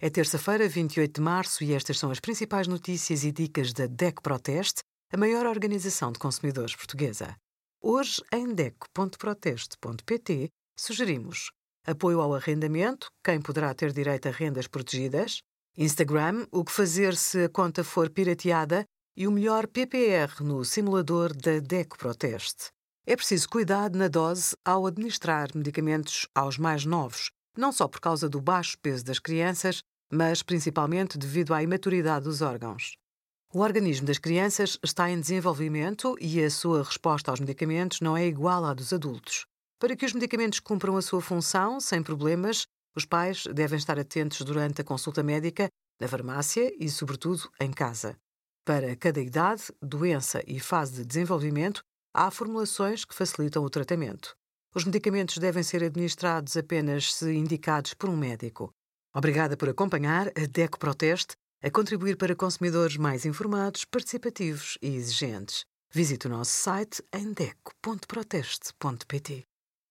É terça-feira, 28 de março, e estas são as principais notícias e dicas da DEC Proteste, a maior organização de consumidores portuguesa. Hoje, em DEC.proteste.pt, sugerimos apoio ao arrendamento, quem poderá ter direito a rendas protegidas, Instagram, o que fazer se a conta for pirateada e o melhor PPR no simulador da DEC Proteste. É preciso cuidado na dose ao administrar medicamentos aos mais novos não só por causa do baixo peso das crianças, mas principalmente devido à imaturidade dos órgãos. O organismo das crianças está em desenvolvimento e a sua resposta aos medicamentos não é igual à dos adultos. Para que os medicamentos cumpram a sua função sem problemas, os pais devem estar atentos durante a consulta médica, na farmácia e, sobretudo, em casa. Para cada idade, doença e fase de desenvolvimento, há formulações que facilitam o tratamento. Os medicamentos devem ser administrados apenas se indicados por um médico. Obrigada por acompanhar a DECO Proteste a contribuir para consumidores mais informados, participativos e exigentes. Visite o nosso site em deco.proteste.pt.